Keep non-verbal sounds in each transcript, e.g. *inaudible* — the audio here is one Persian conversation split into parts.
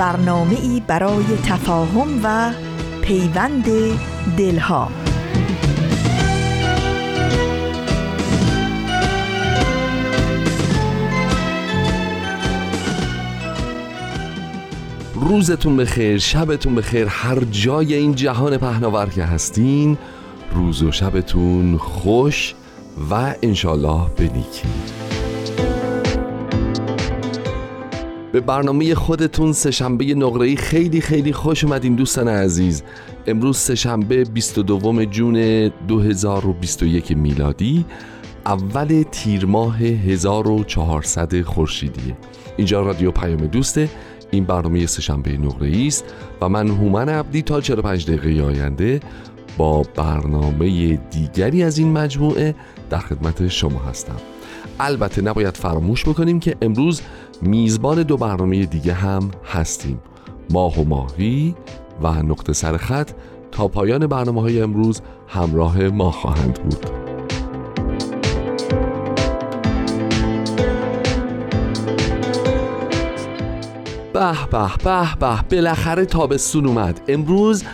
برنامه ای برای تفاهم و پیوند دلها. روزتون بخیر شبتون بخیر هر جای این جهان پهناور که هستین روز و شبتون خوش و انشالله به به برنامه خودتون سهشنبه نقره‌ای خیلی خیلی خوش اومدین دوستان عزیز. امروز سهشنبه 22 جون 2021 میلادی اول تیر ماه 1400 خورشیدیه. اینجا رادیو پیام دوسته این برنامه سهشنبه نقره‌ای است و من هومن عبدی تا 45 دقیقه آینده با برنامه دیگری از این مجموعه در خدمت شما هستم. البته نباید فراموش بکنیم که امروز میزبان دو برنامه دیگه هم هستیم. ماه و ماهی و نقطه سر خط تا پایان برنامه های امروز همراه ما خواهند بود. به به به به بالاخره تابستون اومد. امروز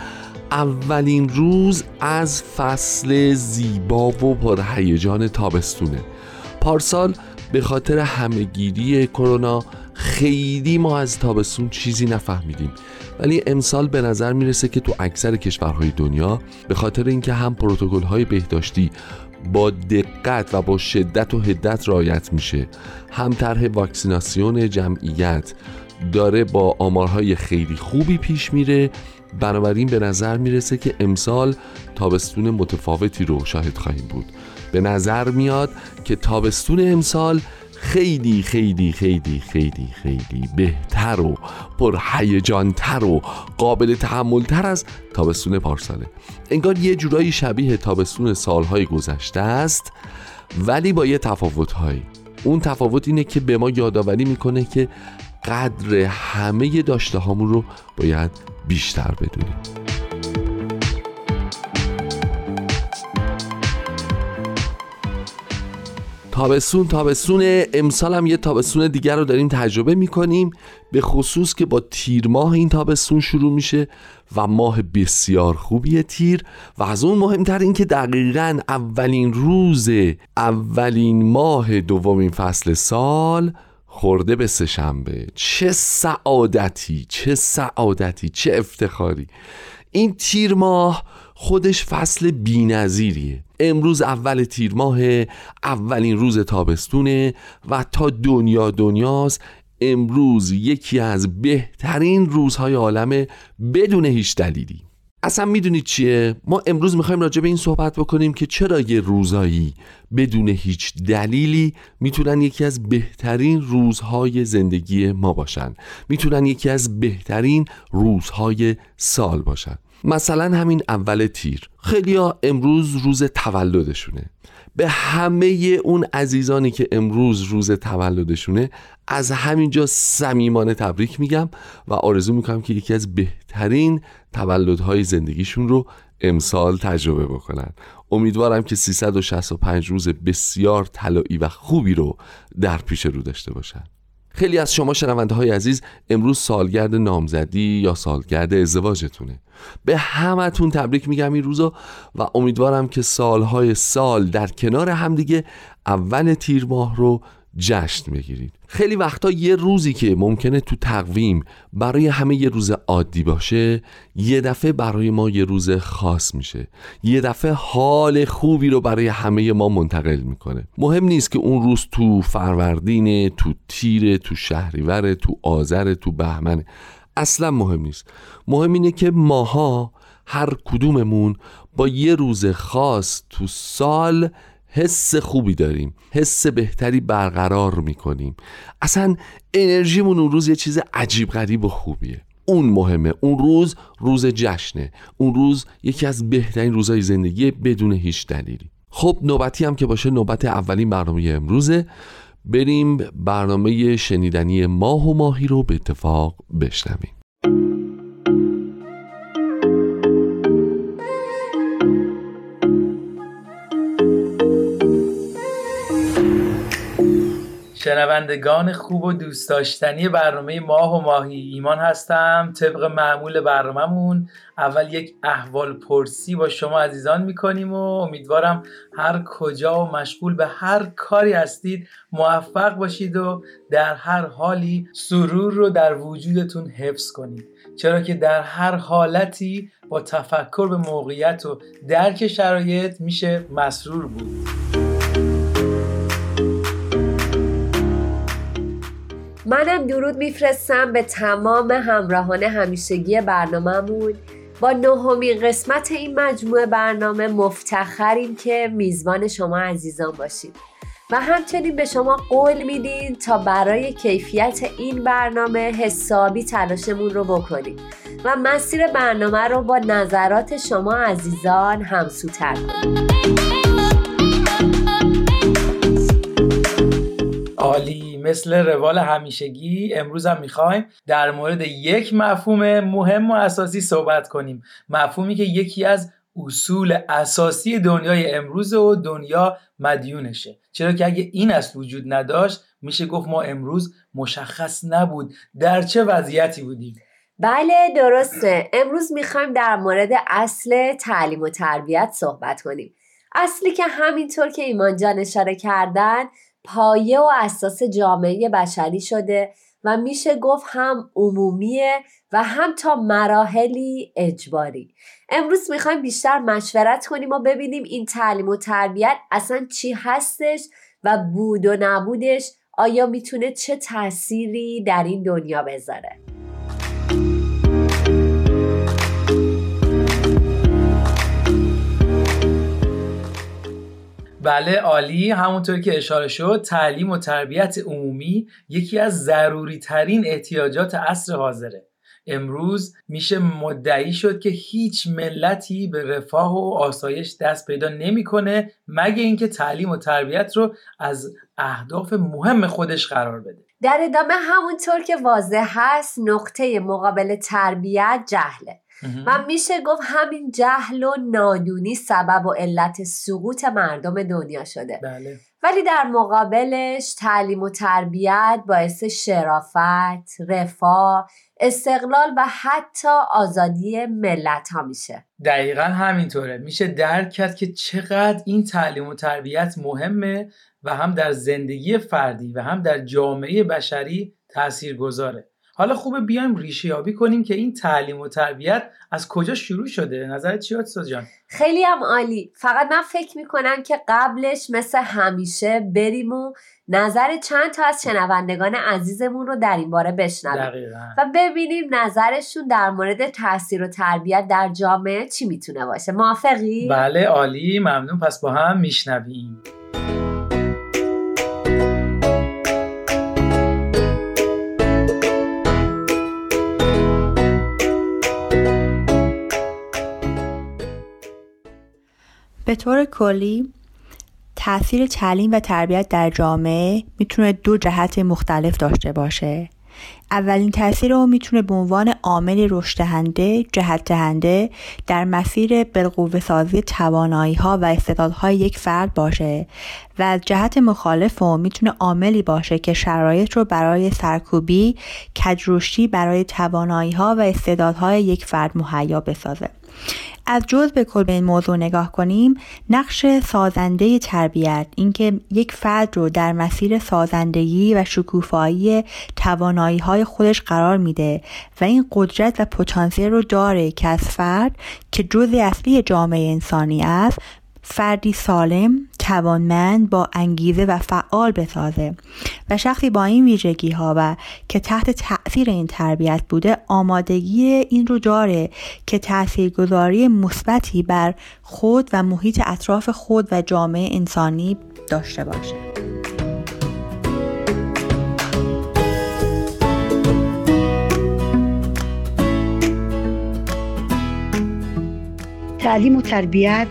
اولین روز از فصل زیبا و پرهیجان تابستونه. پارسال به خاطر همهگیری کرونا خیلی ما از تابستون چیزی نفهمیدیم. ولی امسال به نظر می‌رسه که تو اکثر کشورهای دنیا به خاطر اینکه هم پروتکل های بهداشتی با دقت و با شدت و هدت رعایت میشه هم طرح واکسیناسیون جمعیت داره با آمارهای خیلی خوبی پیش میره بنابراین به نظر می‌رسه که امسال تابستون متفاوتی رو شاهد خواهیم بود. به نظر میاد که تابستون امسال خیلی خیلی خیلی خیلی خیلی بهتر و پرهیجانتر و قابل تحملتر از تابستون پارساله. انگار یه جورایی شبیه تابستون سالهای گذشته است ولی با یه تفاوتهایی. اون تفاوت اینه که به ما یادآوری می‌کنه که قدر همه داشته هامون رو باید بیشتر بدونیم. تابستون تابستون امسال هم یه تابستون دیگر رو داریم تجربه می‌کنیم به خصوص که با تیر ماه این تابستون شروع میشه و ماه بسیار خوبی تیر. و از اون مهمتر این که دقیقا اولین روز اولین ماه دومین فصل سال خورده به سهشنبه چه سعادتی چه سعادتی چه افتخاری. این تیر ماه خودش فصل بینظیریه. امروز اول تیر ماه اولین روز تابستونه و تا دنیا دنیاست امروز یکی از بهترین روزهای عالمه بدون هیچ دلیلی. اصلا می‌دونید چیه؟ ما امروز می‌خوایم راجع به این صحبت بکنیم که چرا یه روزایی بدون هیچ دلیلی می‌تونن یکی از بهترین روزهای زندگی ما باشن. می‌تونن یکی از بهترین روزهای سال باشن. مثلا همین اول تیر. ها امروز روز تولدشونه. به همه اون عزیزانی که امروز روز تولدشونه از همینجا صمیمانه تبریک میگم و آرزو می‌کنم که یکی از بهترین تولدهای زندگیشون رو امسال تجربه بکنن. امیدوارم که 365 روز بسیار طلایی و خوبی رو در پیش رو داشته باشن. خیلی از شما شنونده های عزیز امروز سالگرد نامزدی یا سالگرد ازدواجتونه. به همتون تبریک میگم این روزا و امیدوارم که سالهای سال در کنار همدیگه اول تیر ماه رو جشن بگیرید خیلی وقتا یه روزی که ممکنه تو تقویم برای همه یه روز عادی باشه یه دفعه برای ما یه روز خاص میشه. یه دفعه حال خوبی رو برای همه ما منتقل می‌کنه. مهم نیست که اون روز تو فروردین تو تیر تو شهریور تو آذر تو بهمن اصلا مهم نیست. مهم اینه که ماها هر کدوممون با یه روز خاص تو سال حس خوبی داریم حس بهتری برقرار می‌کنیم. اصلا انرژیمون اون روز یه چیز عجیب غریب و خوبیه. اون مهمه. اون روز روز جشنه. اون روز یکی از بهترین روزهای زندگی بدون هیچ دلیلی. خب نوبتی هم که باشه نوبت اولین برنامه امروزه. بریم برنامه شنیدنی ماه و ماهی رو به اتفاق بشنویم. شنوندگان خوب و دوست داشتنی برنامه ماه و ماهی ایمان هستم طبق معمول برنامهمون. اول یک احوال پرسی با شما عزیزان می‌کنیم و امیدوارم هر کجا و مشغول به هر کاری هستید موفق باشید و در هر حالی سرور رو در وجودتون حفظ کنید. چرا که در هر حالتی با تفکر به موقعیت و درک شرایط میشه مسرور بود. منم درود میفرستم به تمام همراهان همیشگی برنامهمون. با نهمین قسمت این مجموعه برنامه مفتخریم که میزبان شما عزیزان باشیم. و همچنین به شما قول میدین تا برای کیفیت این برنامه حسابی تلاشمون رو بکنیم. و مسیر برنامه رو با نظرات شما عزیزان همسوتر کنیم. عالی مثل روال همیشگی امروز هم می‌خوایم در مورد یک مفهوم مهم و اساسی صحبت کنیم. مفهومی که یکی از اصول اساسی دنیای امروز و دنیا مدیونشه. چرا که اگه این اصل وجود نداشت میشه گفت ما امروز مشخص نبود. در چه وضعیتی بودیم؟ بله درسته. امروز می‌خوایم در مورد اصل تعلیم و تربیت صحبت کنیم. اصلی که همینطور که ایمان جان اشاره کردن پایه و اساس جامعه بشری شده و میشه گفت هم عمومیه و هم تا مراحلی اجباری. امروز می‌خوایم بیشتر مشورت کنیم و ببینیم این تعلیم و تربیت اصلا چی هستش و بود و نبودش. آیا می‌تونه چه تأثیری در این دنیا بذاره؟ بله عالی. همونطور که اشاره شد تعلیم و تربیت عمومی یکی از ضروری ترین احتیاجات عصر حاضره. امروز میشه مدعی شد که هیچ ملتی به رفاه و آسایش دست پیدا نمی‌کنه مگه اینکه تعلیم و تربیت رو از اهداف مهم خودش قرار بده. در ادامه همونطور که واضح هست نقطه مقابل تربیت جهله. و میشه گفت همین جهل و نادونی سبب و علت سقوط مردم دنیا شده. بله. ولی در مقابلش تعلیم و تربیت باعث شرافت، رفاه، استقلال و حتی آزادی ملت ها میشه. دقیقا همینطوره. میشه درک کرد که چقدر این تعلیم و تربیت مهمه و هم در زندگی فردی و هم در جامعه بشری تأثیر گذاره حالا خوبه بیایم ریشه یابی کنیم که این تعلیم و تربیت از کجا شروع شده؟ نظرت چی جان؟ خیلی هم عالی. فقط من فکر می‌کنم که قبلش مثل همیشه بریم و نظر چند تا از شنوندگان عزیزمون رو در این باره بشنویم. و ببینیم نظرشون در مورد تاثیر و تربیت در جامعه چی می‌تونه باشه. موافقی؟ بله عالی. ممنون. پس با هم میشنویم. به طور کلی تاثیر تعلیم و تربیت در جامعه می‌تونه دو جهت مختلف داشته باشه. اولین تاثیر رو می‌تونه به عنوان عامل رشد دهنده جهت دهنده در مسیر بالقوه سازی توانایی ها و استعدادهای یک فرد باشه و از جهت مخالف رو می‌تونه عاملی باشه که شرایط رو برای سرکوبی کجروشی برای توانایی ها و استعدادهای یک فرد مهیا بسازه. از جز به کل به این موضوع نگاه کنیم نقش سازنده تربیت اینکه یک فرد رو در مسیر سازندگی و شکوفایی توانایی های خودش قرار میده و این قدرت و پتانسیل رو داره که از فرد که جز اصلی جامعه انسانی است فردی سالم، توانمند، با انگیزه و فعال بسازه و شخصی با این ویژگی ها و که تحت تأثیر این تربیت بوده آمادگی این رو داره که تاثیرگذاری مثبتی بر خود و محیط اطراف خود و جامعه انسانی داشته باشه. تعلیم و تربیت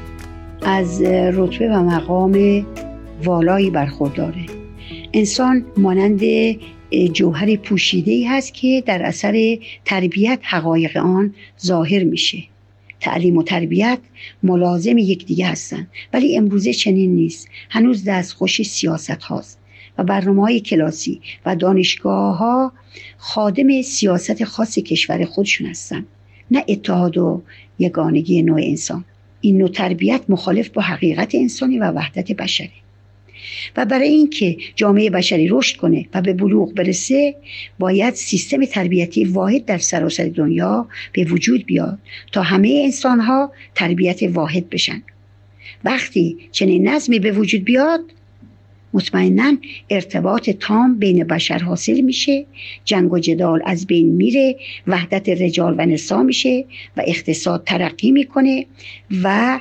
از رتبه و مقام والایی برخورداره. انسان مانند جوهر پوشیده ای هست که در اثر تربیت حقایق آن ظاهر میشه. تعلیم و تربیت ملازم یکدیگه هستند ولی امروزه چنین نیست. هنوز دستخوش سیاست هاست و برنامه های کلاسی و دانشگاه ها خادم سیاست خاص کشور خودشون هستند نه اتحاد و یگانگی نوع انسان. این نوع تربیت مخالف با حقیقت انسانی و وحدت بشری. و برای اینکه جامعه بشری رشد کنه و به بلوغ برسه باید سیستم تربیتی واحد در سراسر دنیا به وجود بیاد تا همه انسان ها تربیت واحد بشن. وقتی چنین نظمی به وجود بیاد مطمئنا ارتباط تام بین بشر حاصل میشه جنگ و جدال از بین میره وحدت رجال و نسا میشه و اقتصاد ترقی می‌کنه و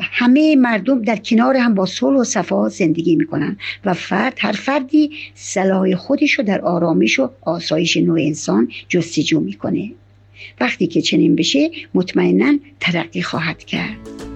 همه مردم در کنار هم با صلح و صفا زندگی می‌کنن و فرد هر فردی صلاح خودش رو در آرامش و آسایش نوع انسان جستجو می‌کنه. وقتی که چنین بشه مطمئنا ترقی خواهد کرد.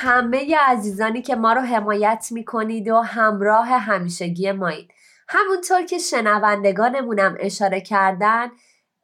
همه عزیزانی که ما رو حمایت می‌کنید و همراه همیشگی مایید همونطور که شنوندگانمونم اشاره کردن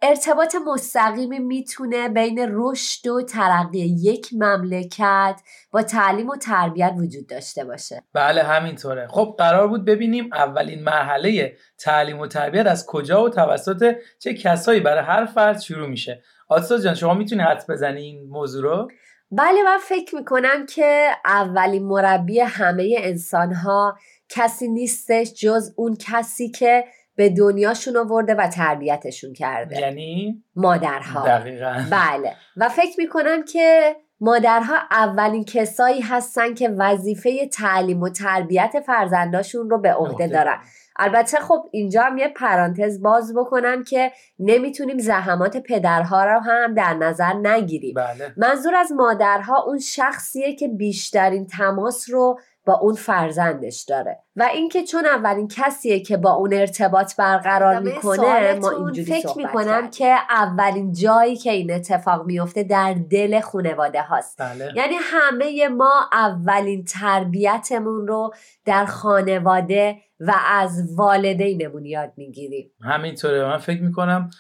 ارتباط مستقیمی می‌تونه بین رشد و ترقی یک مملکت با تعلیم و تربیت وجود داشته باشه. بله همینطوره. خب قرار بود ببینیم اولین مرحله تعلیم و تربیت از کجا و توسط چه کسایی برای هر فرد شروع میشه. آسا جان شما می‌تونی حد بزنی این موضوع رو؟ بله من فکر می‌کنم که اولین مربی همه انسان ها کسی نیستش جز اون کسی که به دنیاشون آورده و تربیتشون کرده. یعنی؟ مادرها. دقیقا. بله. و فکر می‌کنم که مادرها اولین کسایی هستن که وظیفه تعلیم و تربیت فرزنداشون رو به عهده. دارن. البته خب اینجا هم یه پرانتز باز بکنم که نمی‌تونیم زحمات پدرها رو هم در نظر نگیریم بله. منظور از مادرها اون شخصیه که بیشترین تماس رو با اون فرزندش داره. و اینکه چون اولین کسیه که با اون ارتباط برقرار می‌کنه ما اینجوری فکر می‌کنم که اولین جایی که این اتفاق میفته در دل خانواده هاست. بله. یعنی همه ما اولین تربیتمون رو در خانواده و از والدینمون یاد می‌گیریم. همینطوره. من فکر می‌کنم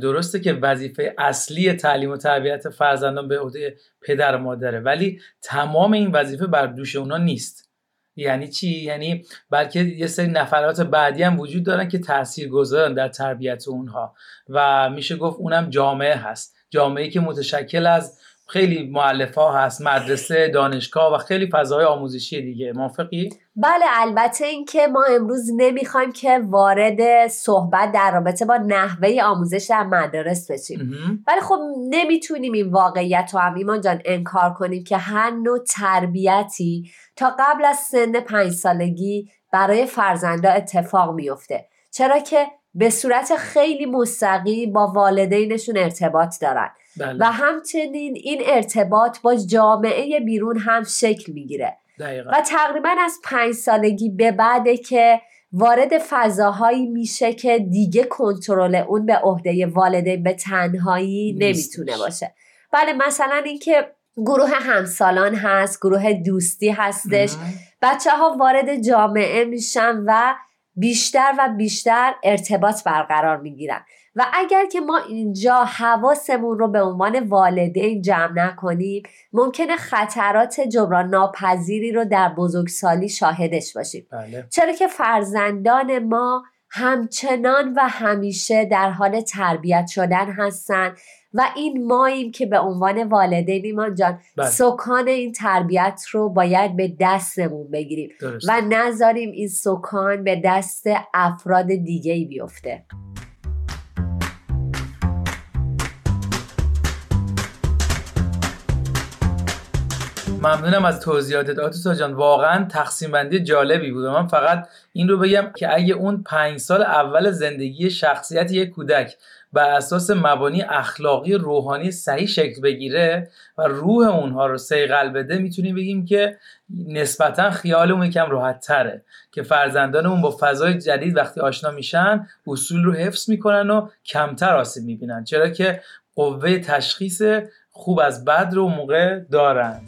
درسته که وظیفه اصلی تعلیم و تربیت فرزندان به عهده پدر و مادره ولی تمام این وظیفه بر دوش اونا نیست. یعنی چی؟ یعنی بلکه یه سری نفرات بعدی هم وجود دارن که تاثیر گذارن در تربیت اونها. و میشه گفت اونم جامعه هست. جامعه که متشکل از خیلی معلف ها هست مدرسه دانشگاه و خیلی فضای آموزشی دیگه. موافقی؟ بله البته اینکه ما امروز نمی‌خوایم که وارد صحبت در رابطه با نحوه آموزش در مدارس بشیم. ولی خب نمی‌تونیم این واقعیت رو هم ایمان جان انکار کنیم که هر نوع تربیتی تا قبل از سن پنج سالگی برای فرزنده اتفاق میفته چرا که به صورت خیلی مستقیم با والدینشون ارتباط دارن. بله. و همچنین این ارتباط با جامعه بیرون هم شکل می‌گیره. و تقریبا از پنج سالگی به بعده که وارد فضاهایی میشه که دیگه کنترل اون به عهده والدین به تنهایی نمی‌تونه باشه. بله مثلا اینکه گروه همسالان هست گروه دوستی هستش. بچه ها وارد جامعه میشن و بیشتر و بیشتر ارتباط برقرار می‌گیرن. و اگر که ما اینجا حواسمون رو به عنوان والدین جمع نکنیم ممکنه خطرات جبران ناپذیری رو در بزرگسالی شاهدش باشیم بله. چرا که فرزندان ما همچنان و همیشه در حال تربیت شدن هستن و این ماییم که به عنوان والدین ایمان جان بله. سکان این تربیت رو باید به دستمون بگیریم درست. و نذاریم این سکان به دست افراد دیگه ای بیفته ممنونم از توضیحاتت آتوسا جان واقعا تقسیم بندی جالبی بود. من فقط این رو بگم که اگه اون پنج سال اول زندگی شخصیت یک کودک بر اساس مبانی اخلاقی روحانی صحیح شکل بگیره و روح اونها رو سیقل بده می‌تونیم بگیم که نسبتا خیالمون یکم راحت تره که فرزندانمون با فضای جدید وقتی آشنا میشن اصول رو حفظ می‌کنن و کمتر آسیب می‌بینن. چرا که قوه تشخیص خوب از بد رو اون موقع دارن.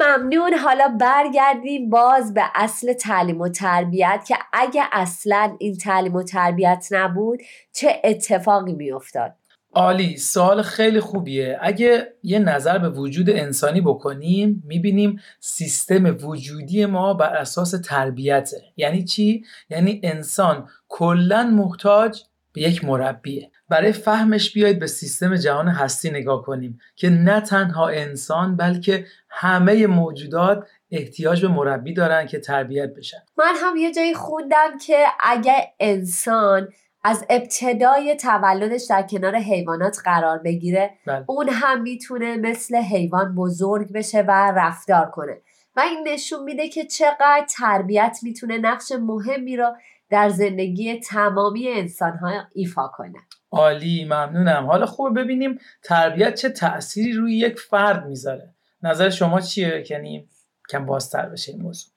ممنون. حالا برگردیم باز به اصل تعلیم و تربیت که اگه اصلا این تعلیم و تربیت نبود چه اتفاقی میافتاد؟ عالی سوال خیلی خوبیه. اگه یه نظر به وجود انسانی بکنیم می‌بینیم سیستم وجودی ما بر اساس تربیته. یعنی چی؟ یعنی انسان کلا محتاج به یک مربیه. برای فهمش بیایید به سیستم جهان هستی نگاه کنیم که نه تنها انسان بلکه همه موجودات احتیاج به مربی دارن که تربیت بشن. من هم یه جایی خوندم که اگه انسان از ابتدای تولدش در کنار حیوانات قرار بگیره بله. اون هم می‌تونه مثل حیوان بزرگ بشه و رفتار کنه. و این نشون میده که چقدر تربیت می‌تونه نقش مهمی را در زندگی تمامی انسانها ایفا کنه. عالی ممنونم. حالا خوب ببینیم تربیت چه تأثیری روی یک فرد می‌ذاره. نظر شما چیه؟ یعنی کم بازتر بشه این موضوع.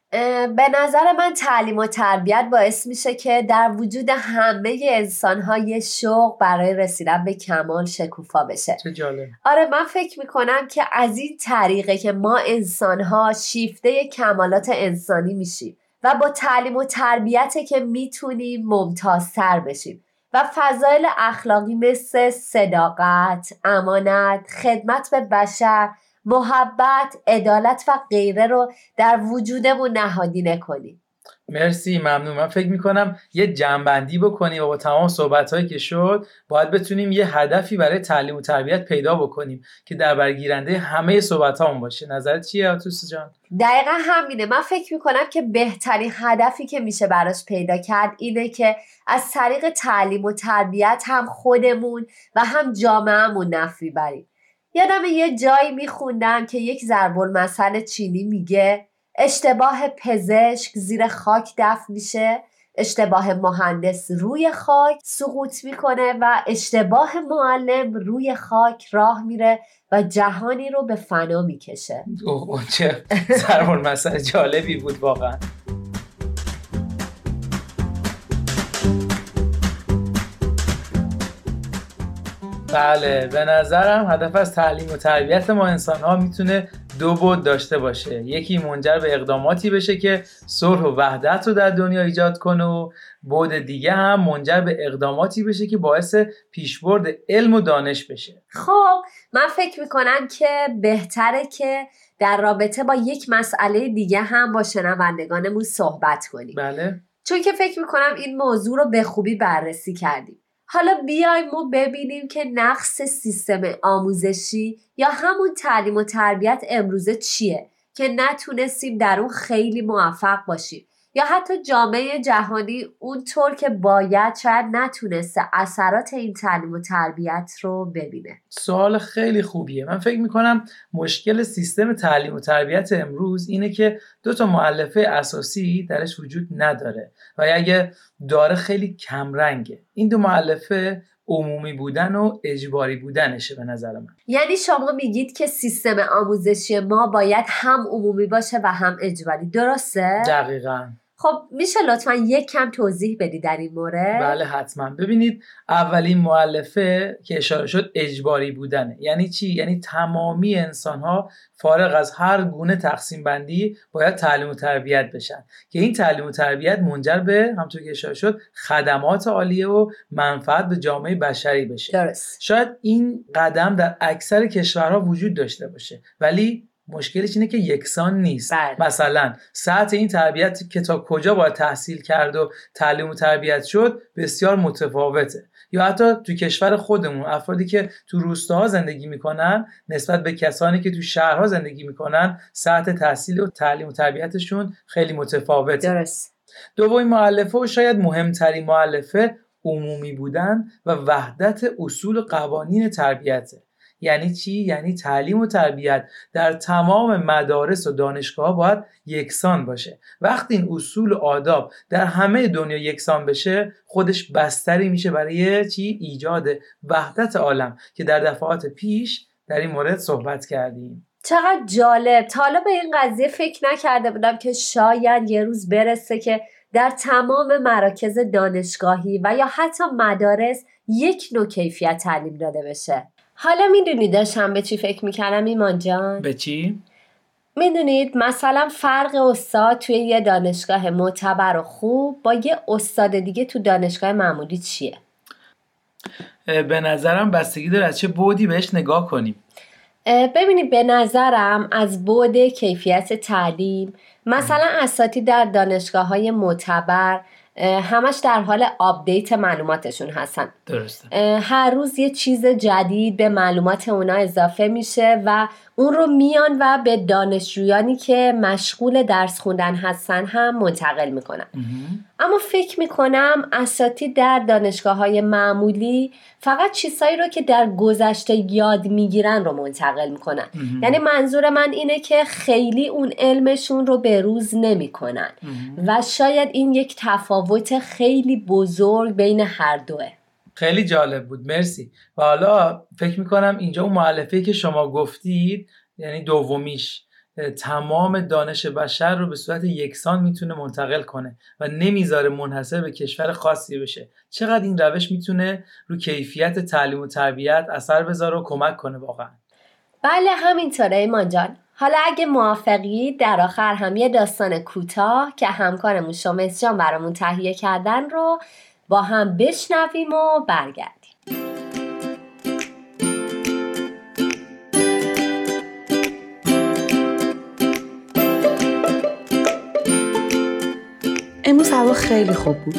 به نظر من تعلیم و تربیت باعث میشه که در وجود همه انسان ها یه شوق برای رسیدن به کمال شکوفا بشه. چه جالب. آره من فکر می‌کنم که از این طریقه که ما انسان ها شیفته کمالات انسانی میشیم و با تعلیم و تربیته که می‌تونیم ممتازتر بشیم. و فضایل اخلاقی مثل صداقت، امانت، خدمت به بشر، محبت، عدالت و غیره رو در وجودمون نهادینه کنیم. مرسی ممنون. من فکر می‌کنم یه جنبندی بکنیم و با تمام صحبت هایی که شد باید بتونیم یه هدفی برای تعلیم و تربیت پیدا بکنیم که در برگیرنده همه صحبت هامون باشه. نظرت چیه آتوس جان؟ دقیقا همینه. من فکر می‌کنم که بهترین هدفی که میشه براش پیدا کرد اینه که از طریق تعلیم و تربیت هم خودمون و هم جامعهمون نفع بریم یادم یه جایی میخوندم که یک ضرب المثل چینی میگه اشتباه پزشک زیر خاک دفن میشه. اشتباه مهندس روی خاک سقوط می‌کنه و اشتباه معلم روی خاک راه میره و جهانی رو به فنا می‌کشه. اوه چه ضرب المثل جالبی بود واقعا. بله به نظرم هدف از تعلیم و تربیت ما انسان ها می‌تونه دو بود داشته باشه. یکی منجر به اقداماتی بشه که صلح و وحدت رو در دنیا ایجاد کنه و بود دیگه هم منجر به اقداماتی بشه که باعث پیشبرد علم و دانش بشه. خب من فکر می‌کنم که بهتره که در رابطه با یک مسئله دیگه هم با شنوندگانمون صحبت کنیم. بله. چون که فکر می‌کنم این موضوع رو به خوبی بررسی کردیم. حالا بیایم ما ببینیم که نقص سیستم آموزشی یا همون تعلیم و تربیت امروزه چیه که نتونستیم در اون خیلی موفق باشیم. یا حتی جامعه جهانی اونطور که باید شاید نتونسته اثرات این تعلیم و تربیت رو ببینه. سوال خیلی خوبیه. من فکر می‌کنم مشکل سیستم تعلیم و تربیت امروز اینه که دو تا معلفه اساسی درش وجود نداره و اگه داره خیلی کمرنگه. این دو معلفه عمومی بودن و اجباری بودنشه به نظر من. یعنی شما میگید که سیستم آموزشی ما باید هم عمومی باشه و هم اجباری. درسته؟ دقیقا. خب میشه لطفا یک کم توضیح بدی در این مورد؟ بله حتما. ببینید اولین معلفه که اشاره شد اجباری بودنه. یعنی چی؟ یعنی تمامی انسان ها فارغ از هر گونه تقسیم بندی باید تعلیم و تربیت بشن. که این تعلیم و تربیت منجر به همطور که اشاره شد خدمات عالیه و منفعت به جامعه بشری بشه. درست. شاید این قدم در اکثر کشورها وجود داشته باشه ولی مشکلش اینه که یکسان نیست. بله. مثلا ساعت این تربیت که تا کجا باید تحصیل کرد و تعلیم و تربیت شد بسیار متفاوته. یا حتی تو کشور خودمون افرادی که تو روستاها زندگی می‌کنن نسبت به کسانی که تو شهرها زندگی می‌کنن ساعت تحصیل و تعلیم و تربیتشون خیلی متفاوته. درست. دومین معلفه و شاید مهمترین معلفه عمومی بودن و وحدت اصول و قوانین تربیته. یعنی چی؟ یعنی تعلیم و تربیت در تمام مدارس و دانشگاه باید یکسان باشه. وقتی این اصول و آداب در همه دنیا یکسان بشه خودش بستری میشه برای چی؟ ایجاد وحدت عالم که در دفعات پیش در این مورد صحبت کردیم. چقدر جالب. تا حالا به این قضیه فکر نکرده بودم که شاید یه روز برسه که در تمام مراکز دانشگاهی و یا حتی مدارس یک نوع کیفیت تعلیم داده بشه. حالا می‌دونی داشتم به چی فکر می‌کردم ایمان جان؟ به چی؟ می‌دونید مثلا فرق استاد توی یه دانشگاه معتبر و خوب با یه استاد دیگه تو دانشگاه معمولی چیه؟ به نظرم بستگی داره از چه بودی بهش نگاه کنیم. ببینید به نظرم از بود کیفیت تعلیم مثلا اساتی در دانشگاه های معتبر همش در حال آپدیت معلوماتشون هستن. درسته. هر روز یه چیز جدید به معلومات اونا اضافه میشه و اون رو میان و به دانشجویانی که مشغول درس خوندن هستن هم منتقل می‌کنن. اما فکر می‌کنم اساتی در دانشگاه های معمولی فقط چیزهایی رو که در گذشته یاد می‌گیرن رو منتقل می‌کنن. یعنی منظور من اینه که خیلی اون علمشون رو به روز نمی‌کنن. و شاید این یک تفاوت خیلی بزرگ بین هر دوه. خیلی جالب بود. مرسی. و حالا فکر می‌کنم اینجا اون معلفه که شما گفتید یعنی دومیش تمام دانش بشر رو به صورت یکسان می‌تونه منتقل کنه و نمی‌ذاره منحصر به کشور خاصی بشه. چقدر این روش می‌تونه رو کیفیت تعلیم و تربیت اثر بذاره و کمک کنه واقعا؟ بله همینطوره ایمان جان. حالا اگه موافقی در آخر هم یه داستان کوتاه که همکارمون شمس جان برامون تهیه کردن رو با هم بشنویم و برگردیم. امروز هوا خیلی خوب بود.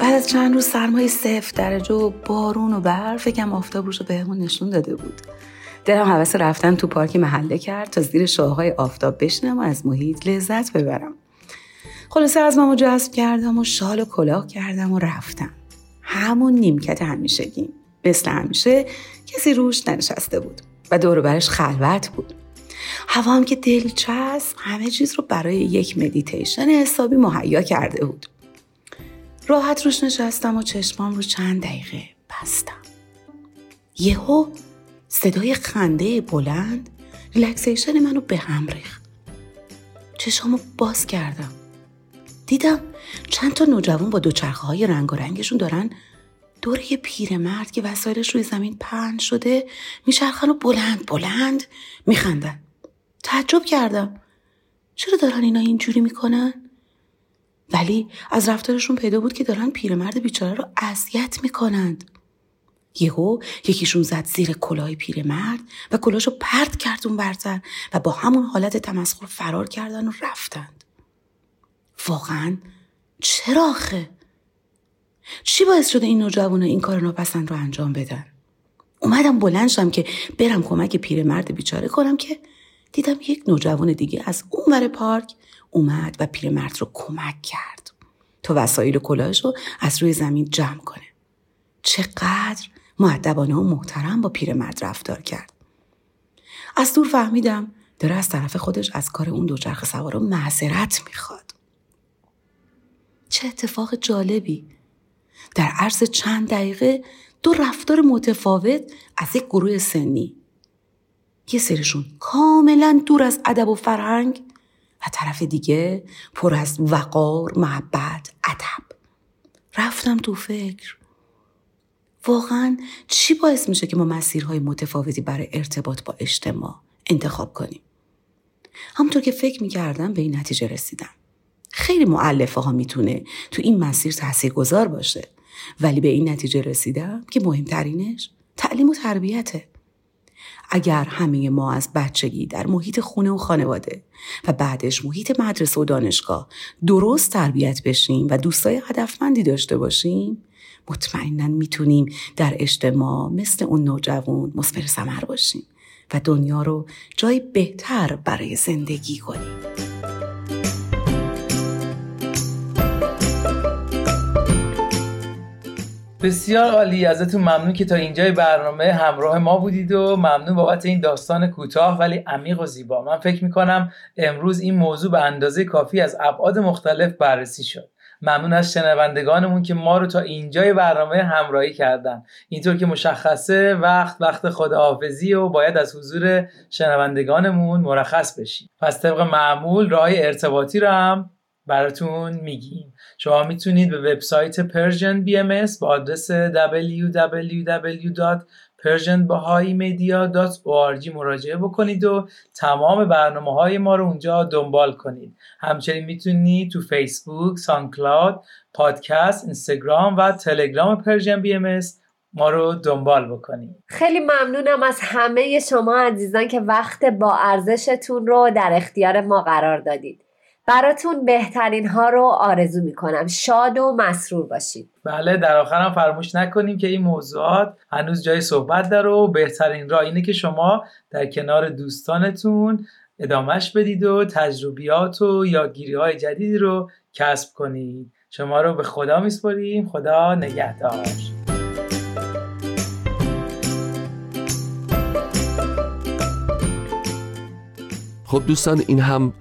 بعد از چند روز سرمایه صفر درجه و بارون و برف فکرم آفتاب روش رو بهمون نشون داده بود. دلم حوث رفتن تو پارکی محله کرد تا زیر شاههای آفتاب بشنم و از محیط لذت ببرم. خلاصه از مامو جذب کردم و شال و کلاه کردم و رفتم. همون نیمکت همیشگیم مثل همیشه کسی روش ننشسته بود و دور برش خلوت بود. هوا هم که دلچسب همه چیز رو برای یک مدیتیشن حسابی مهیا کرده بود. راحت روش نشستم و چشمام رو چند دقیقه بستم. یهو صدای خنده بلند relaxation منو به هم ریخت. چشمامو باز کردم. دیدم چند تا نوجوان با دوچرخه های رنگ و وارنگشون دارن. دور یه پیرمرد که وسایلش روی زمین پهن شده میچرخن و بلند بلند میخندن. تعجب کردم. چرا دارن اینا اینجوری می‌کنن؟ ولی از رفتارشون پیدا بود که دارن پیرمرد بیچاره رو اذیت می‌کنند. یهو یکیشون زد زیر کلاه پیرمرد و کلاهشو پرت کرد اون برتر و با همون حالت تمسخر فرار کردن و رفتند واقعا چرا آخه؟ چی باعث شده این نوجوانه این کار ناپسند رو انجام بدن؟ اومدم بلند که برم کمک پیرمرد بیچاره کنم که دیدم یک نوجوان دیگه از اون ور پارک اومد و پیرمرد رو کمک کرد تا وسایل کلاهش رو از روی زمین جمع کنه چقدر معدبانه و محترم با پیرمرد رفتار کرد از دور فهمیدم داره از طرف خودش از کار اون دوچرخه سوار معذرت می‌خواد چه اتفاق جالبی در عرض چند دقیقه دو رفتار متفاوت از یک گروه سنی یه سرشون کاملا دور از ادب و فرهنگ و طرف دیگه پر از وقار، محبت، ادب. رفتم تو فکر. واقعا چی باعث میشه که ما مسیرهای متفاوتی برای ارتباط با اجتماع انتخاب کنیم؟ همونطور که فکر می‌کردم به این نتیجه رسیدم. خیلی معلفه ها می‌تونه تو این مسیر تحصیل گذار باشه ولی به این نتیجه رسیدم که مهمترینش تعلیم و تربیته. اگر همه ما از بچگی در محیط خونه و خانواده و بعدش محیط مدرسه و دانشگاه درست تربیت بشیم و دوستای هدفمندی داشته باشیم مطمئنا می‌تونیم در اجتماع مثل اون نوجوان مصبر سمر باشیم و دنیا رو جای بهتر برای زندگی کنیم بسیار عالی. ازتون ممنون که تا اینجای برنامه همراه ما بودید و ممنون بابت این داستان کوتاه ولی عمیق و زیبا. من فکر می‌کنم امروز این موضوع به اندازه کافی از ابعاد مختلف بررسی شد. ممنون از شنوندگانمون که ما رو تا اینجای برنامه همراهی کردن. اینطور که مشخصه وقت وقت خداحافظی و باید از حضور شنوندگانمون مرخص بشیم. پس طبق معمول راه ارتباطی رو هم براتون میگیم. شما می‌تونید به وبسایت پرژن BMS با آدرس www.persianbahaimedia.org مراجعه بکنید و تمام برنامه های ما رو اونجا دنبال کنید. همچنین می‌تونید تو فیسبوک، سانکلاود، پادکست، اینستاگرام و تلگرام پرژن BMS ما رو دنبال بکنید. خیلی ممنونم از همه شما عزیزان که وقت با ارزشتون رو در اختیار ما قرار دادید. براتون بهترین ها رو آرزو می‌کنم. شاد و مسرور باشید. بله در آخرم فراموش نکنیم که این موضوعات هنوز جای صحبت داره و بهترین راه اینه که شما در کنار دوستانتون ادامهش بدید و تجربیات و یادگیری های جدیدی رو کسب کنید. شما رو به خدا میسپاریم. خدا نگهدار. خب دوستان این هم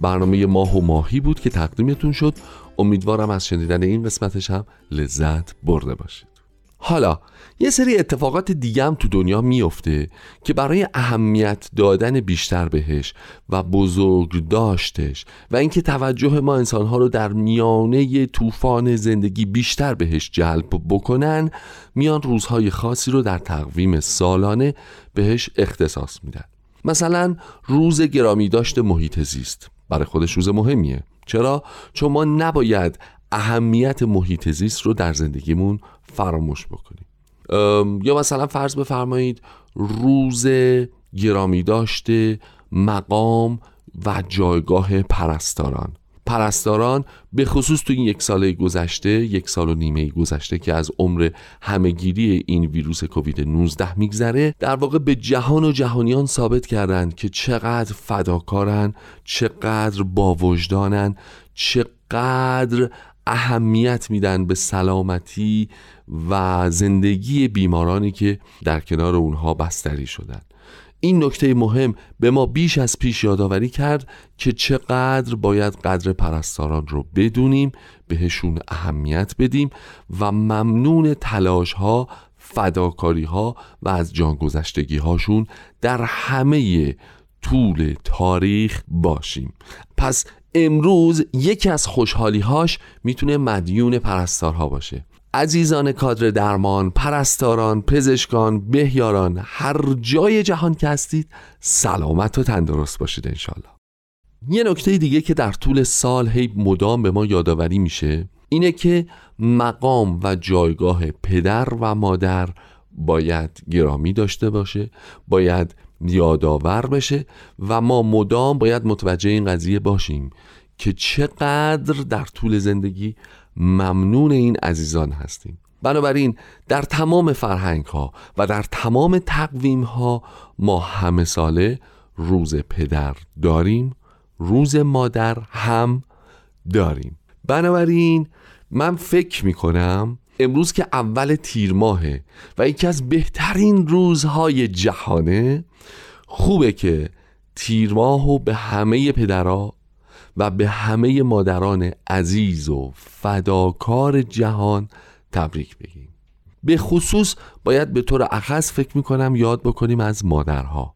برنامه ماه و ماهی بود که تقدیمتون شد. امیدوارم از شنیدن این قسمتش هم لذت برده باشید. حالا یه سری اتفاقات دیگه هم تو دنیا میفته که برای اهمیت دادن بیشتر بهش و بزرگ داشتش و اینکه توجه ما انسانها رو در میانه طوفان زندگی بیشتر بهش جلب بکنن میان روزهای خاصی رو در تقویم سالانه بهش اختصاص میدن. مثلا روز گرامی داشت محیط زیست. برای خودش روز مهمیه. چرا؟ چون ما نباید اهمیت محیط زیست رو در زندگیمون فراموش بکنیم. یا مثلا فرض بفرمایید روز گرامی داشته مقام و جایگاه پرستاران. پرستاران به خصوص تو این یک سال گذشته یک سال و نیمه گذشته که از عمر همهگیری این ویروس کووید 19 میگذره در واقع به جهان و جهانیان ثابت کردند که چقدر فداکارن چقدر با وجدانن چقدر اهمیت میدن به سلامتی و زندگی بیمارانی که در کنار اونها بستری شدن. این نکته مهم به ما بیش از پیش یادآوری کرد که چقدر باید قدر پرستاران رو بدونیم بهشون اهمیت بدیم و ممنون تلاش ها فداکاری ها و از جانگذشتگی هاشون در همه طول تاریخ باشیم. پس امروز یکی از خوشحالی هاش می‌تونه مدیون پرستارها باشه. عزیزان کادر درمان، پرستاران، پزشکان، بهیاران هر جای جهان که هستید سلامت و تندرست باشید انشالله یه نکته دیگه که در طول سال هی مدام به ما یادآوری میشه اینه که مقام و جایگاه پدر و مادر باید گرامی داشته باشه باید یادآور بشه و ما مدام باید متوجه این قضیه باشیم که چقدر در طول زندگی ممنون این عزیزان هستیم. بنابراین در تمام فرهنگ ها و در تمام تقویم ها ما همه ساله روز پدر داریم روز مادر هم داریم. بنابراین من فکر می کنم امروز که اول تیر ماهه و یکی از بهترین روزهای جهانه خوبه که تیر ماه به همه پدرها و به همه مادران عزیز و فداکار جهان تبریک بگیم. به خصوص باید به طور اخص فکر می‌کنم یاد بکنیم از مادرها.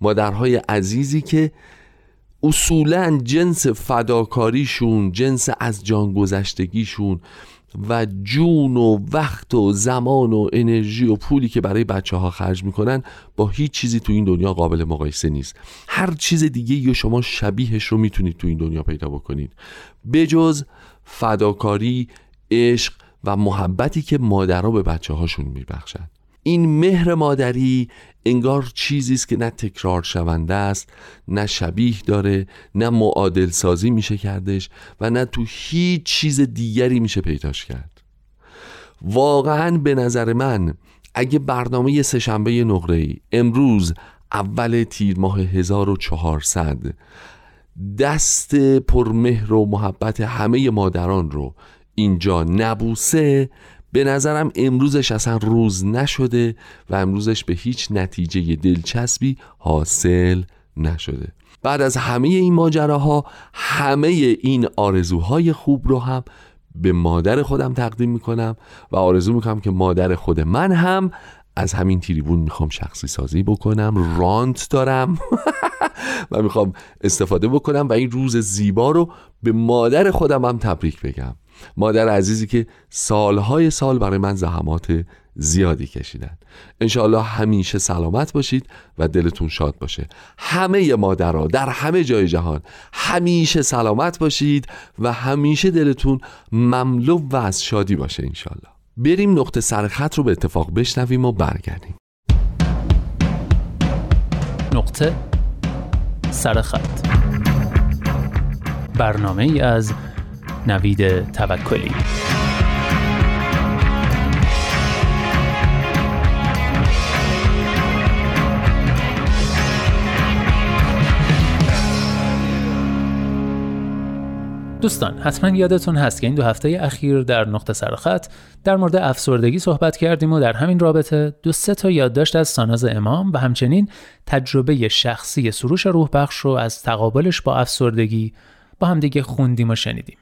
مادرهای عزیزی که اصولا جنس فداکاریشون جنس از جان گذشتگیشون و جون و وقت و زمان و انرژی و پولی که برای بچه ها خرج می‌کنن با هیچ چیزی تو این دنیا قابل مقایسه نیست. هر چیز دیگه یا شما شبیهش رو می‌تونید تو این دنیا پیدا بکنید. بجز فداکاری عشق و محبتی که مادرها به بچه هاشون میبخشن. این مهر مادری انگار چیزی است که نه تکرار شونده است نه شبیه داره نه معادل سازی میشه کردش و نه تو هیچ چیز دیگری میشه پیداش کرد. واقعا به نظر من اگه برنامه سهشنبه نقره ای امروز اول تیر ماه 1400 دست پرمهر و محبت همه مادران رو اینجا نبوسه به نظرم امروزش اصلا روز نشده و امروزش به هیچ نتیجه دلچسبی حاصل نشده. بعد از همه این ماجراها همه این آرزوهای خوب رو هم به مادر خودم تقدیم می‌کنم و آرزو می‌کنم که مادر خود من هم از همین تریبون می‌خوام شخصی سازی بکنم رانت دارم *laughs* و می‌خوام استفاده بکنم و این روز زیبا رو به مادر خودم هم تبریک بگم. مادر عزیزی که سالهای سال برای من زحمات زیادی کشیدن. انشاءالله همیشه سلامت باشید و دلتون شاد باشه. همه مادرها در همه جای جهان همیشه سلامت باشید و همیشه دلتون مملو و از شادی باشه انشاءالله. بریم نقطه سرخط رو به اتفاق بشنویم و برگردیم. نقطه سرخط برنامه ای از نوید توکلی. دوستان حتما یادتون هست که این دو هفته اخیر در نقطه سرخط در مورد افسردگی صحبت کردیم و در همین رابطه دو سه تا یادداشت از ساناز امام و همچنین تجربه شخصی سروش روح بخش رو از تقابلش با افسردگی با همدیگه خوندیم و شنیدیم.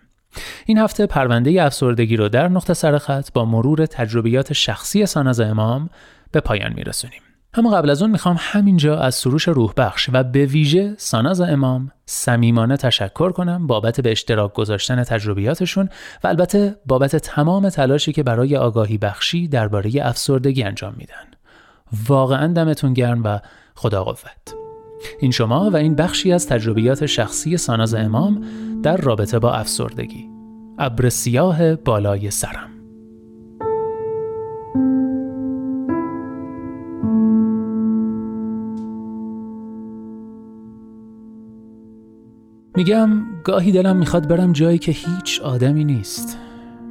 این هفته پرونده افسردگی رو در نقطه سرخط با مرور تجربیات شخصی ساناز امام به پایان میرسونیم اما قبل از اون می‌خوام همینجا از سروش روح بخش و به ویژه ساناز امام صمیمانه تشکر کنم بابت به اشتراک گذاشتن تجربیاتشون و البته بابت تمام تلاشی که برای آگاهی بخشی درباره افسردگی انجام میدن. واقعا دمتون گرم و خدا قوت. این شما و این بخشی از تجربیات شخصی ساناز امام در رابطه با افسردگی. ابر سیاه بالای سرم. میگم گاهی دلم می‌خواد برم جایی که هیچ آدمی نیست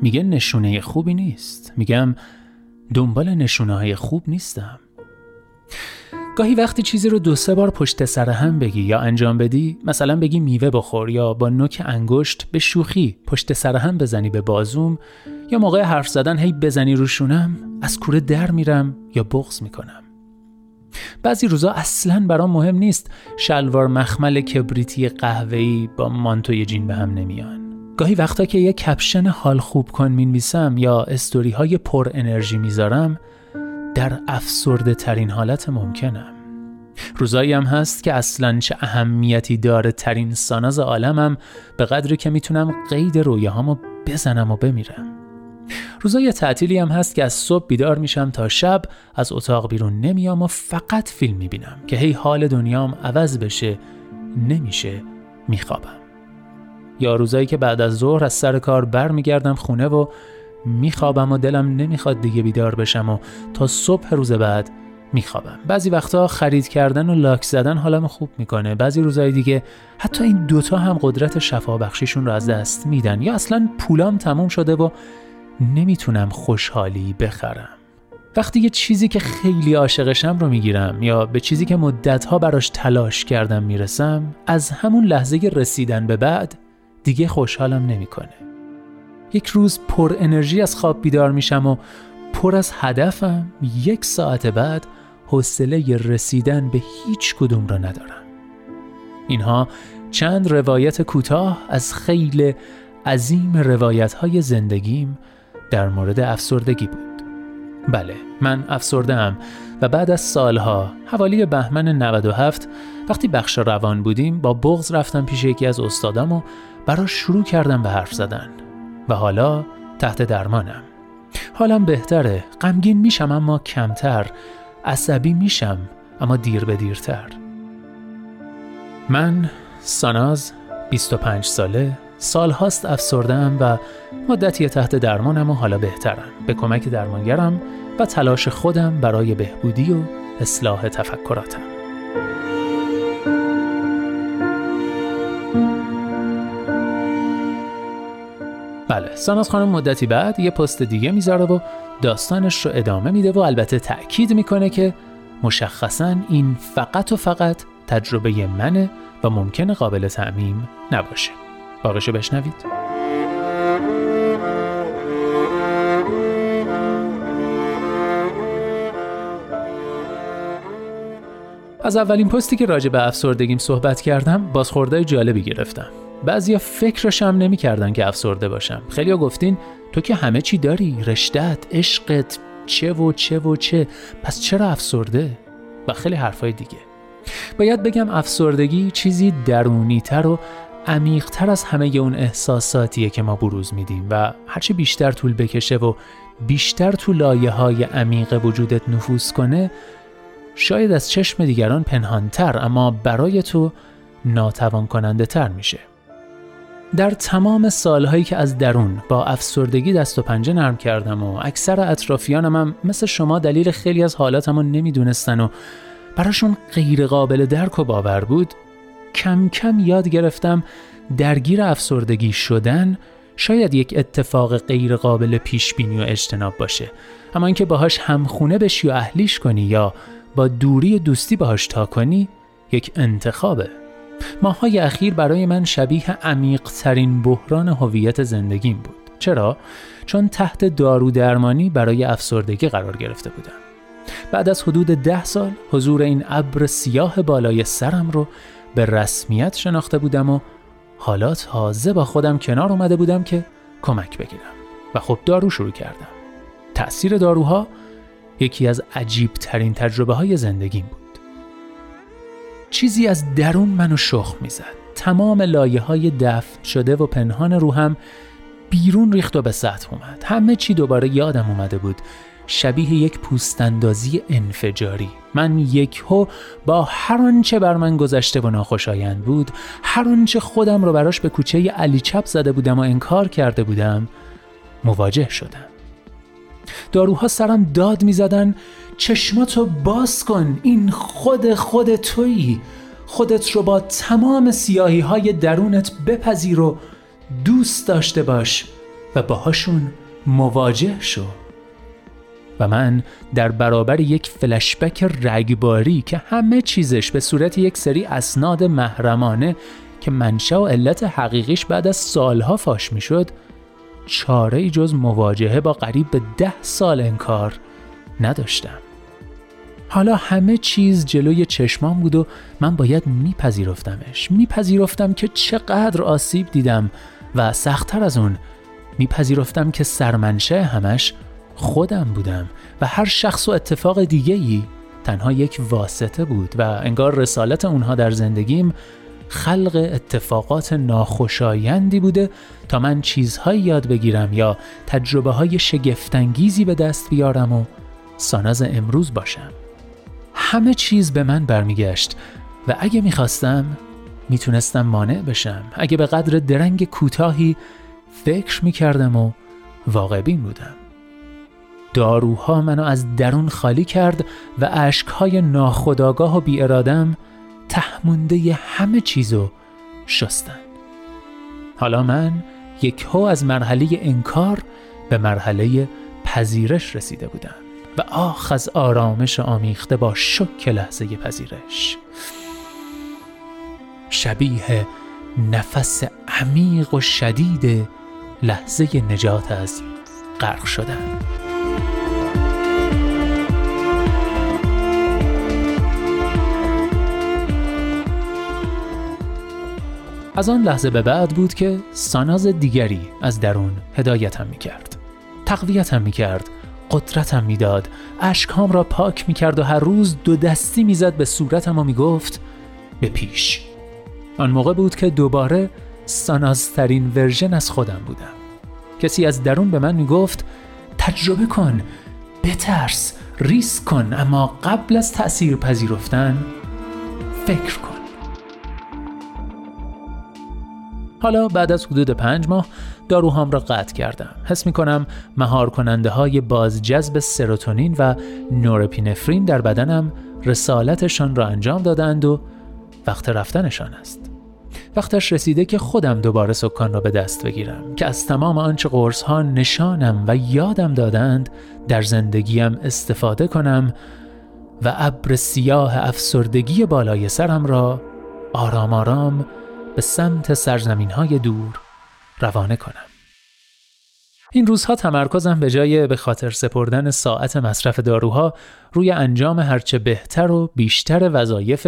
میگه نشونه خوبی نیست میگم دنبال نشونه های خوب نیستم گاهی وقتی چیزی رو دو سه بار پشت سر هم بگی یا انجام بدی مثلا بگی میوه بخور یا با نوک انگشت به شوخی پشت سر هم بزنی به بازوم یا موقع حرف زدن هی بزنی روشونم از کوره در میرم یا بغض می‌کنم. بعضی روزا اصلا برام مهم نیست شلوار مخمل کبریتی قهوه‌ای با مانتوی جین به هم نمیان. گاهی وقتا که یه کپشن حال خوب کن می‌نویسم یا استوری های پر انرژی می‌ذارم در افسرده ترین حالت ممکنم. روزایی هم هست که اصلا چه اهمیتی داره ترین ساناز عالمم به قدری که می‌تونم قید رویاهامو بزنم و بمیرم. روزای تعطیلی هم هست که از صبح بیدار میشم تا شب از اتاق بیرون نمیام و فقط فیلم می‌بینم که هی حال دنیام عوض بشه نمیشه میخوابم. یا روزایی که بعد از ظهر از سر کار برمیگردم خونه و میخوابم و دلم نمی‌خواد دیگه بیدار بشم و تا صبح روز بعد میخوابم. بعضی وقتا خرید کردن و لاک زدن حالم خوب می‌کنه. بعضی روزای دیگه حتی این دوتا هم قدرت شفا بخشیشون رو از دست میدن یا اصلا پولام تموم شده و نمی‌تونم خوشحالی بخرم. وقتی یه چیزی که خیلی عاشقشم رو می‌گیرم یا به چیزی که مدتها براش تلاش کردم می‌رسم از همون لحظه رسیدن به بعد دیگه خوشحالم نمی‌کنه. یک روز پر انرژی از خواب بیدار میشم و پر از هدفم یک ساعت بعد حوصله رسیدن به هیچ کدوم را ندارم. اینها چند روایت کوتاه از خیلی عظیم روایت های زندگیم در مورد افسردگی بود بله من افسرده و بعد از سالها حوالی بهمن 97 وقتی بخش روان بودیم با بغز رفتم پیش یکی از استادم و براش شروع کردم به حرف زدن و حالا تحت درمانم. حالم بهتره. غمگین میشم اما کمتر. عصبی میشم اما دیر به دیرتر. من ساناز 25 ساله سال هاست افسردم و مدتی تحت درمانم و حالا بهترم. به کمک درمانگرم و تلاش خودم برای بهبودی و اصلاح تفکراتم. بله ساناز خانم مدتی بعد یه پست دیگه می‌ذاره و داستانش رو ادامه میده و البته تأکید می‌کنه که مشخصا این فقط و فقط تجربه منه و ممکنه قابل تعمیم نباشه. باقیشو بشنوید. از اولین پستی که راجع به افسردگیم صحبت کردم بازخوردهای جالبی گرفتم. بعضیا فکرشم نمی‌کردن که افسرده باشم. خیلیا گفتین تو که همه چی داری رشتت عشقت چه و چه و چه پس چرا افسرده؟ و خیلی حرفای دیگه. باید بگم افسردگی چیزی درونیتر و عمیقتر از همه اون احساساتیه که ما بروز میدیم و هرچی بیشتر طول بکشه و بیشتر تو لایه های عمیق وجودت نفوذ کنه شاید از چشم دیگران پنهانتر اما برای تو ناتوان کننده تر میشه. در تمام سالهایی که از درون با افسردگی دست و پنجه نرم کردم و اکثر اطرافیانم هم مثل شما دلیل خیلی از حالاتمو نمی‌دونستن و براشون غیر قابل درک و باور بود کم کم یاد گرفتم درگیر افسردگی شدن شاید یک اتفاق غیر قابل پیش بینی و اجتناب باشه. اما اینکه باهاش همخونه بشی و اهلیش کنی یا با دوری دوستی باهاش تا کنی یک انتخابه. ماهای اخیر برای من شبیه عمیق ترین بحران هویت زندگیم بود. چرا؟ چون تحت دارو درمانی برای افسردگی قرار گرفته بودم. بعد از حدود ده سال حضور این ابر سیاه بالای سرم رو به رسمیت شناخته بودم و حالا تازه با خودم کنار اومده بودم که کمک بگیرم. و خب دارو شروع کردم. تأثیر داروها یکی از عجیب ترین تجربه های زندگیم بود. چیزی از درون منو شخ می‌زد. تمام لایه های دفن شده و پنهان روحم بیرون ریخت و به سطح اومد. همه چی دوباره یادم اومده بود. شبیه یک پوستندازی انفجاری. من یک هو با هر آنچه بر من گذشته و ناخوشایند بود هر آنچه خودم رو براش به کوچه علی چپ زده بودم و انکار کرده بودم مواجه شدم. داروها سرم داد می‌زدن. چشماتو باز کن. این خود خود تویی. خودت رو با تمام سیاهی های درونت بپذیر و دوست داشته باش و باهاشون مواجه شو. و من در برابر یک فلشبک رگباری که همه چیزش به صورت یک سری اسناد محرمانه که منشأ و علت حقیقیش بعد از سالها فاش می‌شد چاره ای جز مواجهه با قریب به ده سال انکار نداشتم. حالا همه چیز جلوی چشمام بود و من باید میپذیرفتمش. میپذیرفتم که چقدر آسیب دیدم و سختتر از اون میپذیرفتم که سرمنشه همش خودم بودم و هر شخص و اتفاق دیگه ای تنها یک واسطه بود و انگار رسالت اونها در زندگیم خلق اتفاقات ناخوشایندی بوده تا من چیزهایی یاد بگیرم یا تجربه های شگفتانگیزی به دست بیارم و ساناز امروز باشم. همه چیز به من برمیگشت و اگه می‌خواستم می‌تونستم مانع بشم. اگه به قدر درنگ کوتاهی فکر می‌کردم و واقع بین بودم. داروها منو از درون خالی کرد و اشکهای ناخداگاه و بی ارادم تهمونده همه چیزو شستن. حالا من یک هو از مرحله انکار به مرحله پذیرش رسیده بودم. و آخ از آرامش آمیخته با شک لحظه پذیرش شبیه نفس عمیق و شدید لحظه نجات از غرق شدن از آن لحظه به بعد بود که ساناز دیگری از درون هدایتم می کرد. تقویتم می کرد. قدرتم می‌داد. اشکهام را پاک می کرد و هر روز دو دستی می‌زد به صورتم و می گفت به پیش. آن موقع بود که دوباره سانازترین ورژن از خودم بودم. کسی از درون به من می گفت تجربه کن بترس ریسک کن اما قبل از تأثیر پذیرفتن فکر کن. حالا بعد از حدود پنج ماه داروهام را قطع کردم. حس می کنم مهار کننده های بازجذب سروتونین و نورپینفرین در بدنم رسالتشان را انجام دادند و وقت رفتنشان است. وقتش رسیده که خودم دوباره سکان را به دست بگیرم که از تمام آنچه قرص ها نشانم و یادم دادند در زندگیم استفاده کنم و ابر سیاه افسردگی بالای سرم را آرام آرام به سمت سرزمین های دور روانه کنم. این روزها تمرکزم به جای به خاطر سپردن ساعت مصرف داروها روی انجام هرچه بهتر و بیشتر وظایف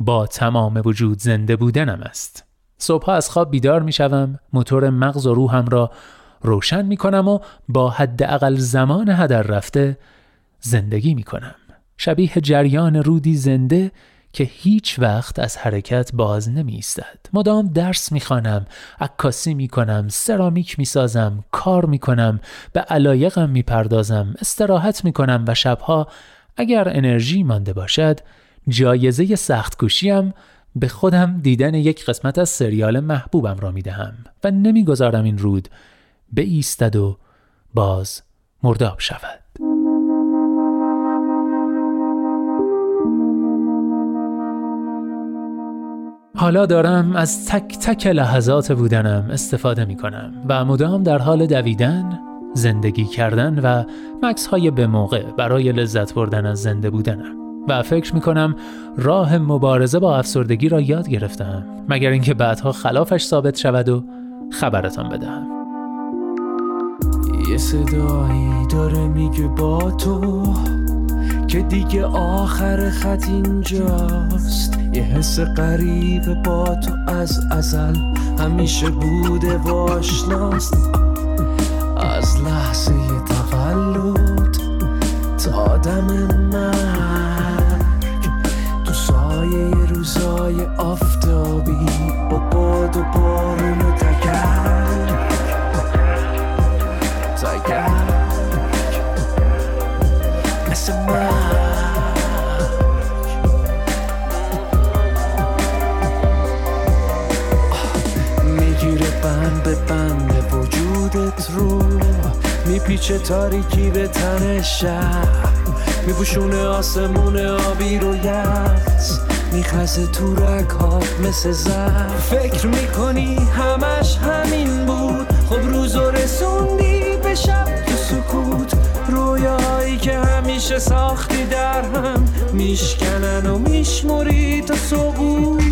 با تمام وجود زنده بودنم است. صبحها از خواب بیدار می شوم، موتور مغز و روحم را روشن می کنم و با حداقل زمان هدر رفته زندگی می کنم. شبیه جریان رودی زنده که هیچ وقت از حرکت باز نمی ایستد. مدام درس می خانم، عکاسی می کنم، سرامیک می سازم، کار می کنم، به علایقم می پردازم، استراحت می کنم و شبها اگر انرژی مانده باشد جایزه سخت کشیم به خودم دیدن یک قسمت از سریال محبوبم را می دهم و نمی‌گذارم این رود به ایستد و باز مرداب شود. حالا دارم از تک تک لحظات بودنم استفاده می کنم و مدام در حال دویدن، زندگی کردن و مکس های به موقع برای لذت بردن از زنده بودنم. و فکر می کنم راه مبارزه با افسردگی را یاد گرفتم مگر اینکه بعدها خلافش ثابت شود و خبرتان بدهم. یه صدایی داره میگه با تو. که دیگه آخر خط اینجاست. یه حس غریب با تو از ازل همیشه بوده و آشناست. از لحظه تولد تا دم مرگ. تو سایه روزای آفتابی با باد و بارون و تکر تکر مثل می‌گیره میپیچه تاریکی به تن شهر میپوشونه آسمون آبی رو یخت میخزه تو رکات مثل زر فکر می‌کنی همش همین بود؟ خب روز و رسوندی به شب تو سکوت. رویاهایی که همیشه ساختی در هم. میشکنن و میشموری تا سقوط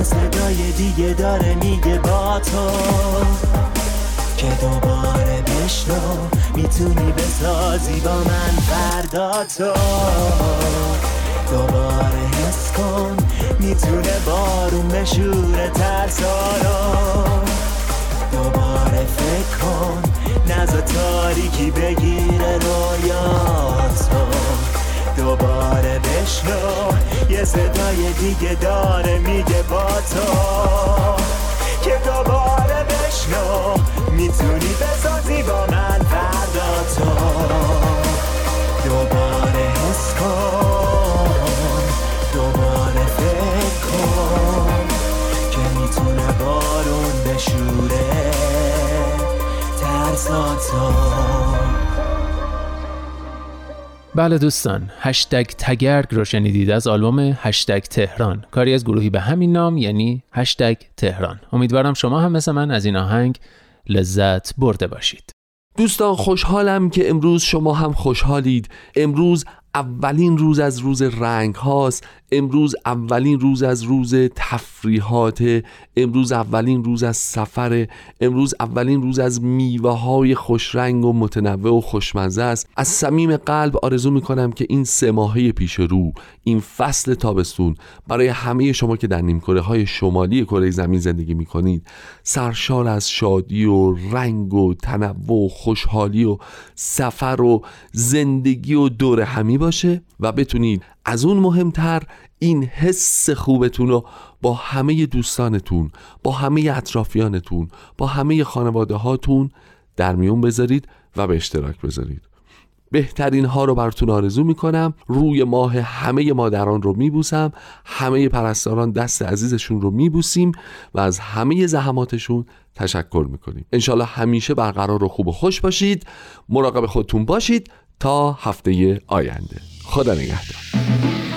یه صدای دیگه داره میگه با تو. که دوباره بشنو می‌تونی بسازی با من فردا تو. دوباره حس کن می‌تونه بارون بشوره ترسارو دوباره فکر کن نزا تاریکی بگیره رویاتو دوباره بشنو. یه صدای دیگه داره میگه با تو. که دوباره بشنو. می‌تونی بسازی با من فردا تو. دوباره حس کن. دوباره فکر کن. که می‌تونه بارون بشوره. ترساتو بله دوستان هشتگ تگرگ رو شنیدید از آلبوم هشتگ تهران. کاری از گروهی به همین نام یعنی هشتگ تهران. امیدوارم شما هم مثل من از این آهنگ لذت برده باشید. دوستان خوشحالم که امروز شما هم خوشحالید. امروز اولین روز از روز رنگ هاست. امروز اولین روز از روز تفریحات امروز اولین روز از سفر امروز اولین روز از میوه های خوش رنگ و متنوع و خوشمزه است. از صمیم قلب آرزو می کنم که این سه ماهه پیش رو این فصل تابستون برای همه شما که در نیمکره های شمالی کره زمین زندگی می کنید سرشار از شادی و رنگ و تنوع و خوشحالی و سفر و زندگی و دور همی باشه و بتونید از اون مهمتر این حس خوبتون رو با همه دوستانتون با همه اطرافیانتون با همه خانواده هاتون در میون بذارید و به اشتراک بذارید. بهترین ها رو براتون آرزو می‌کنم. روی ماه همه مادران رو میبوسم. همه پرستاران دست عزیزشون رو میبوسیم و از همه زحماتشون تشکر می‌کنیم. انشالله همیشه برقرار و خوب و خوش باشید. مراقب خودتون باشید. تا هفته آینده. خدا نگهدار. Thank you.